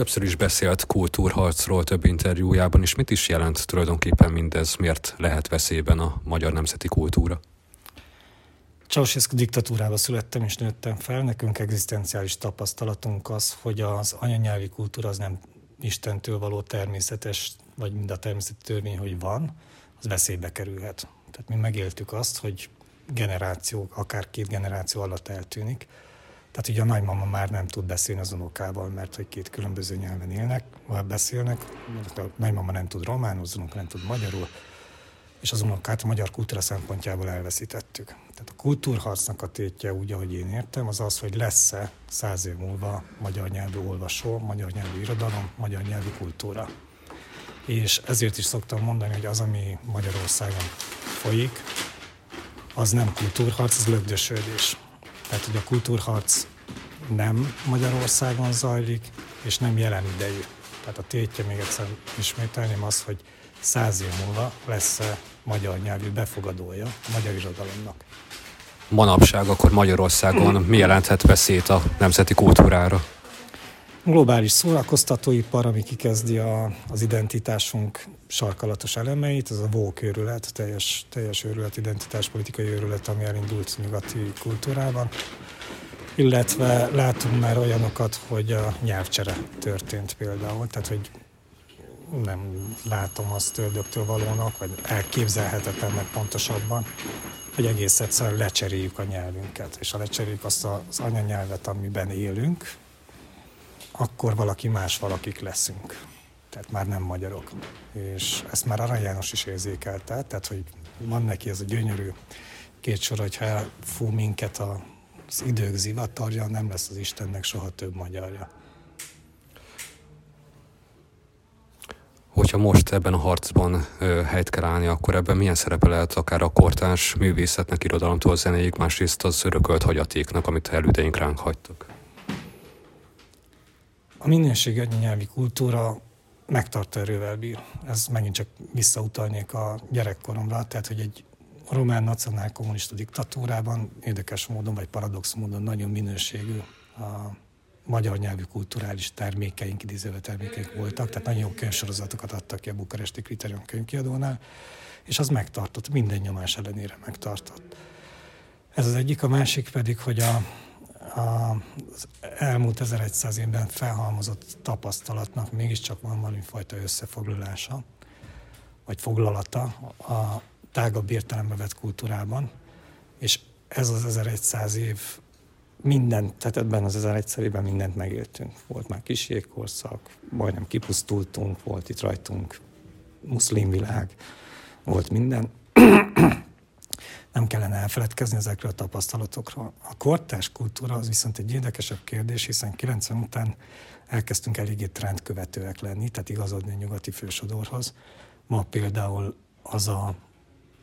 Többször is beszélt kultúrharcról több interjújában, és mit is jelent tulajdonképpen mindez, miért lehet veszélyben a magyar nemzeti kultúra? Ceausescu diktatúrába születtem és nőttem fel. Nekünk egzisztenciális tapasztalatunk az, hogy az anyanyelvi kultúra az nem Istentől való természetes, vagy mind a természeti törvény, hogy van, az veszélybe kerülhet. Tehát mi megéltük azt, hogy generációk, akár két generáció alatt eltűnik. Tehát ugye a nagymama már nem tud beszélni az unokával, mert hogy két különböző nyelven élnek, vagy beszélnek. A nagymama nem tud románul, az unoka nem tud magyarul, és az unokát a magyar kultúra szempontjából elveszítettük. Tehát a kultúrharcnak a tétje, úgy, ahogy én értem, az az, hogy lesz-e száz év múlva magyar nyelvű olvasó, magyar nyelvű irodalom, magyar nyelvű kultúra. És ezért is szoktam mondani, hogy az, ami Magyarországon folyik, az nem kultúrharc, az lögdösödés. Tehát, hogy a kultúrharc nem Magyarországon zajlik, és nem jelen idejű. Tehát a tétje, még egyszer ismételném az, hogy száz év múlva lesz -e magyar nyelvű befogadója a magyar irodalomnak. Manapság akkor Magyarországon mi jelenthet veszélyt a nemzeti kultúrára? Globális szórakoztatóipar, ami kikezdi a, az identitásunk sarkalatos elemeit, ez a woke őrület, teljes, teljes őrület, identitáspolitikai őrület, ami elindult nyugati kultúrában. Illetve látunk már olyanokat, hogy a nyelvcsere történt például, tehát hogy nem látom azt ördögtől valónak, vagy elképzelhetetlen meg pontosabban, hogy egész egyszerűen lecseréljük a nyelvünket, és ha lecseréljük azt az anyanyelvet, amiben élünk, akkor valaki más valakik leszünk. Tehát már nem magyarok. És ezt már Arany János is érzékelte, tehát hogy van neki ez a gyönyörű két sor, hogyha elfú minket az idők zivatarja, nem lesz az Istennek soha több magyarja. Hogyha most ebben a harcban ö, helyt kell állni, akkor ebben milyen szerepe lehet akár a kortárs művészetnek, irodalomtól zenéig, másrészt az örökölt hagyatéknak, amit elődeink ránk hagytak? A minőségi nyelvi kultúra megtartó erővel bír. Ez megint csak visszautalnék a gyerekkoromra, tehát hogy egy román nacionál kommunista diktatúrában érdekes módon, vagy paradox módon nagyon minőségű a magyar nyelvű kulturális termékeink, idézőve termékeink voltak, tehát nagyon jó könyvsorozatokat adtak ki a bukaresti Kriterion könyvkiadónál, és az megtartott, minden nyomás ellenére megtartott. Ez az egyik, a másik pedig, hogy a, az elmúlt 1100 évben felhalmozott tapasztalatnak mégiscsak van valami fajta összefoglalása, vagy foglalata a tágabb értelembe vett kultúrában, és ez az 1100 év minden, tehát ebben az 1100 évben mindent megéltünk. Volt már kis jégkorszak, majdnem kipusztultunk, volt itt rajtunk muszlim világ, volt minden nem kellene elfeledkezni ezekről a tapasztalatokról. A kortás kultúra az viszont egy érdekesebb kérdés, hiszen 90 után elkezdtünk eléggé trendkövetőek lenni, tehát igazodni a nyugati fősodorhoz. Ma például az a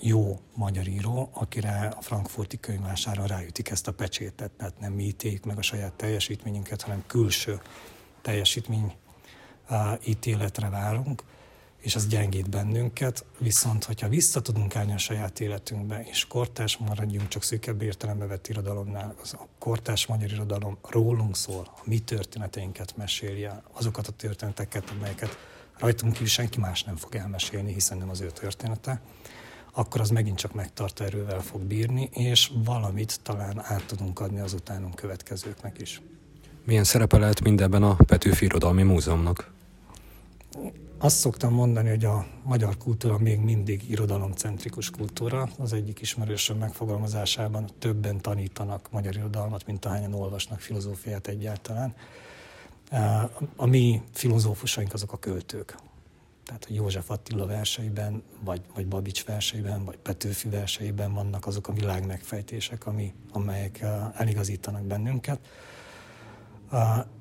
jó magyar író, akire a frankfurti könyvására ráütik ezt a pecsétet, tehát nem mi ítéljük meg a saját teljesítményünket, hanem külső teljesítmény ítéletre várunk és az gyengít bennünket, viszont hogyha vissza tudunk állni a saját életünkbe, és kortás maradjunk csak szűkebb értelembe vett irodalomnál, az a kortás magyar irodalom rólunk szól, a mi történeteinket mesélje, azokat a történeteket, amelyeket rajtunk kívül senki más nem fog elmesélni, hiszen nem az ő története, akkor az megint csak megtart erővel fog bírni, és valamit talán át tudunk adni az utánunk következőknek is. Milyen szerepe lehet mindenben a Petőfi Irodalmi Múzeumnak? Azt szoktam mondani, hogy a magyar kultúra még mindig irodalomcentrikus kultúra. Az egyik ismerősöm megfogalmazásában többen tanítanak magyar irodalmat, mint ahányan olvasnak filozófiát egyáltalán. A mi filozófusaink azok a költők. Tehát a József Attila verseiben, vagy, vagy Babics verseiben, vagy Petőfi verseiben vannak azok a világ megfejtések, ami, amelyek eligazítanak bennünket.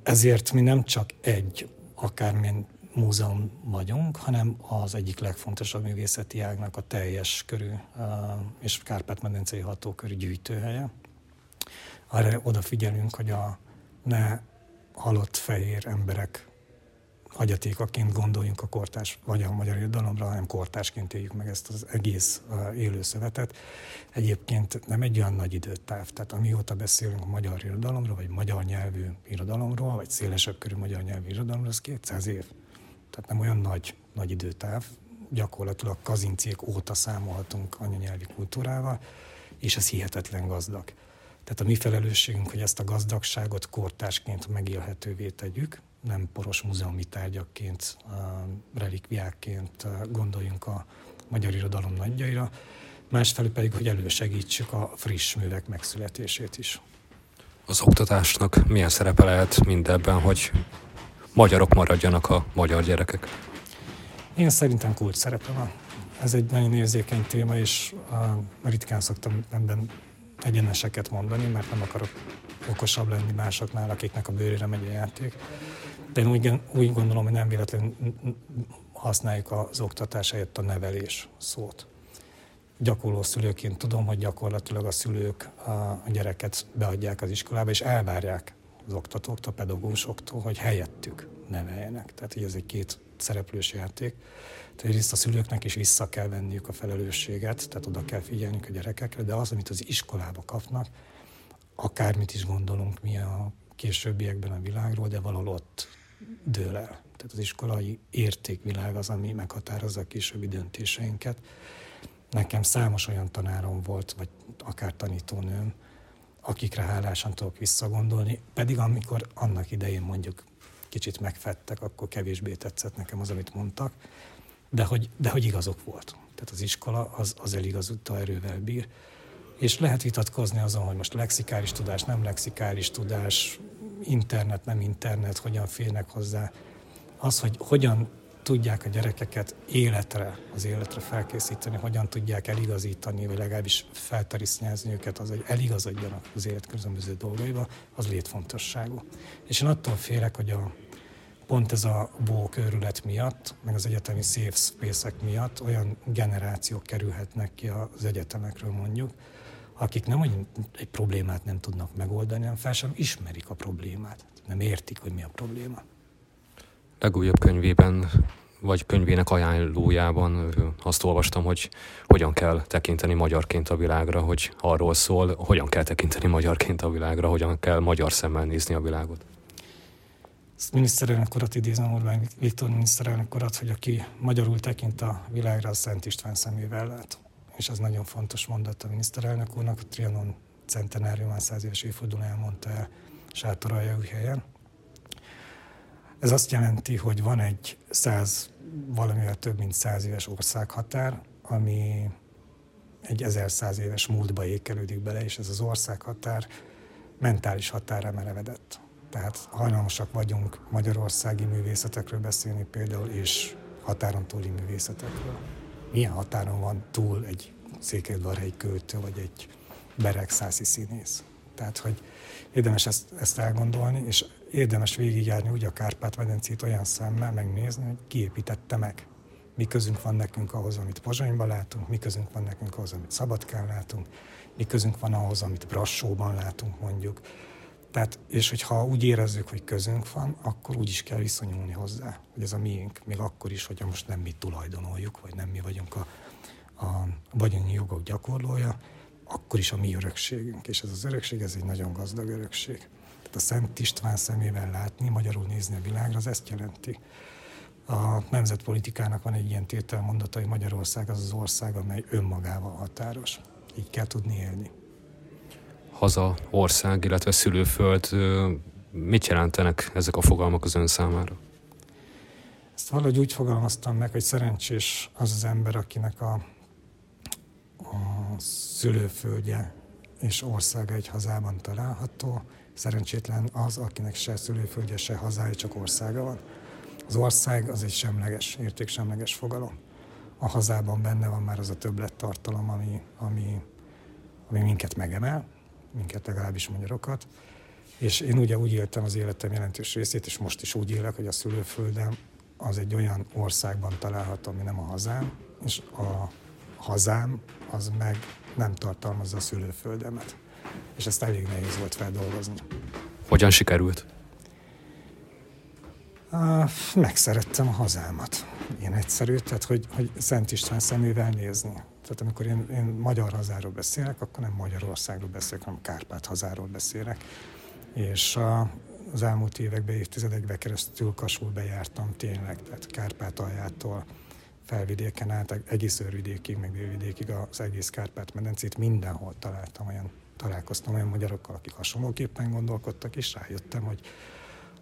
Ezért mi nem csak egy akármilyen múzeum vagyunk, hanem az egyik legfontosabb művészeti ágnak a teljes körű és Kárpát-medencei hatókörű gyűjtőhelye. Arra odafigyelünk, hogy a ne halott fehér emberek hagyatékaként gondoljunk a kortás vagy a magyar irodalomra, hanem kortásként éljük meg ezt az egész élő. Egyébként nem egy olyan nagy időtáv, tehát amióta beszélünk magyar irodalomról, vagy magyar nyelvű irodalomról, vagy szélesebb körű magyar nyelvű irodalomról, az 200 év. Tehát nem olyan nagy, nagy időtáv, gyakorlatilag kazincék óta számolhatunk anyanyelvi kultúrával, és ez hihetetlen gazdag. Tehát a mi felelősségünk, hogy ezt a gazdagságot kortásként megélhetővé tegyük, nem poros múzeumi tárgyakként, relikviákként gondoljunk a magyar irodalom nagyjaira, másfelől pedig, hogy elősegítsük a friss művek megszületését is. Az oktatásnak milyen szerepe lehet mindebben, hogy magyarok maradjanak a magyar gyerekek? Én szerintem kulcs szerepe van. Ez egy nagyon érzékeny téma, és ritkán szoktam ebben egyeneseket mondani, mert nem akarok okosabb lenni másoknál, akiknek a bőrére megy a játék. De én úgy, úgy gondolom, hogy nem véletlenül használjuk az oktatás helyett a nevelés szót. Gyakorló szülőként tudom, hogy gyakorlatilag a szülők a gyereket beadják az iskolába, és elvárják az oktatóktól, pedagógusoktól, hogy helyettük neveljenek. Tehát hogy ez egy két szereplős játék. Tehát egyrészt a szülőknek is vissza kell venniük a felelősséget, tehát oda kell figyelni a gyerekekre, de az, amit az iskolába kapnak, akármit is gondolunk mi a későbbiekben a világról, de valahol ott dől el. Tehát az iskolai értékvilág az, ami meghatározza a későbbi döntéseinket. Nekem számos olyan tanárom volt, vagy akár tanítónőm, akikre hálásan tudok visszagondolni, pedig amikor annak idején mondjuk kicsit megfettek, akkor kevésbé tetszett nekem az, amit mondtak, de hogy, de hogy igazok volt. Tehát az iskola az, az eligazodta erővel bír. És lehet vitatkozni azon, hogy most lexikális tudás, nem lexikális tudás, internet, nem internet, hogyan férnek hozzá. Az, hogy hogyan tudják a gyerekeket életre, az életre felkészíteni, hogyan tudják eligazítani, vagy legalábbis feltarisznyázni őket, az, hogy eligazodjanak az élet különböző dolgaiba, az létfontosságú. És én attól félek, hogy a, pont ez a bók őrület miatt, meg az egyetemi safe space miatt olyan generációk kerülhetnek ki az egyetemekről mondjuk, akik nem hogy egy problémát nem tudnak megoldani, hanem fel sem ismerik a problémát. Nem értik, hogy mi a probléma. Legújabb könyvében vagy könyvének ajánlójában azt olvastam, hogy hogyan kell tekinteni magyarként a világra, hogy arról szól, hogyan kell tekinteni magyarként a világra, hogyan kell magyar szemmel nézni a világot. Ezt miniszterelnök urat idézem, Orbán Viktor miniszterelnök urat, hogy aki magyarul tekint a világra, az Szent István szemével lát és az nagyon fontos mondat a miniszterelnök úrnak, a Trianon centenáriumán száz éves évfordulóján mondta el helyen. Ez azt jelenti, hogy van egy száz, valamivel több mint száz éves országhatár, ami egy ezer száz éves múltba ékelődik bele, és ez az országhatár mentális határa merevedett. Tehát hajlamosak vagyunk magyarországi művészetekről beszélni például, és határon túli művészetekről milyen határon van túl egy székelyudvarhelyi költő, vagy egy beregszászi színész. Tehát, hogy érdemes ezt, ezt elgondolni, és érdemes végigjárni úgy a Kárpát-medencét olyan szemmel megnézni, hogy ki építette meg. Mi közünk van nekünk ahhoz, amit Pozsonyban látunk, mi közünk van nekünk ahhoz, amit Szabadkán látunk, mi közünk van ahhoz, amit Brassóban látunk mondjuk. Tehát, és hogyha úgy érezzük, hogy közünk van, akkor úgy is kell viszonyulni hozzá, hogy ez a miénk, még akkor is, hogyha most nem mi tulajdonoljuk, vagy nem mi vagyunk a, a vagyoni jogok gyakorlója, akkor is a mi örökségünk. És ez az örökség, ez egy nagyon gazdag örökség. Tehát a Szent István szemével látni, magyarul nézni a világra, az ezt jelenti. A nemzetpolitikának van egy ilyen tételmondata, hogy Magyarország az az ország, amely önmagával határos. Így kell tudni élni haza, ország, illetve szülőföld, mit jelentenek ezek a fogalmak az ön számára? Ezt valahogy úgy fogalmaztam meg, hogy szerencsés az az ember, akinek a, a szülőföldje és országa egy hazában található. Szerencsétlen az, akinek se szülőföldje, se hazája, csak országa van. Az ország az egy semleges, értéksemleges fogalom. A hazában benne van már az a többlettartalom, ami, ami, ami minket megemel, minket legalábbis magyarokat. És én ugye úgy éltem az életem jelentős részét, és most is úgy élek, hogy a szülőföldem az egy olyan országban található, ami nem a hazám, és a hazám az meg nem tartalmazza a szülőföldemet. És ezt elég nehéz volt feldolgozni. Hogyan sikerült? Megszerettem a hazámat. Én egyszerű, tehát hogy, hogy Szent István szemével nézni. Tehát amikor én, én magyar hazáról beszélek, akkor nem Magyarországról beszélek, hanem Kárpát hazáról beszélek. És a, az elmúlt években, évtizedekben keresztül Kasul bejártam tényleg, tehát Kárpátaljától felvidéken át, egész őrvidékig, meg délvidékig az egész Kárpát-medencét mindenhol találtam olyan, találkoztam olyan magyarokkal, akik hasonlóképpen gondolkodtak, és rájöttem, hogy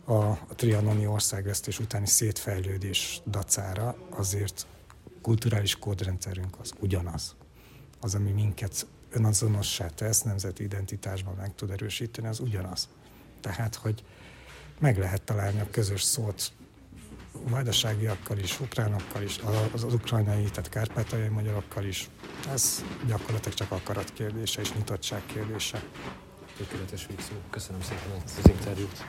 a, a trianoni országvesztés utáni szétfejlődés dacára azért kulturális kódrendszerünk az ugyanaz. Az, ami minket önazonossá tesz, nemzeti identitásban meg tud erősíteni, az ugyanaz. Tehát, hogy meg lehet találni a közös szót vajdaságiakkal is, ukránokkal is, az, az ukrajnai, tehát kárpátaljai magyarokkal is. Ez gyakorlatilag csak akarat kérdése és nyitottság kérdése. Tökéletes végszó. Köszönöm szépen az interjút.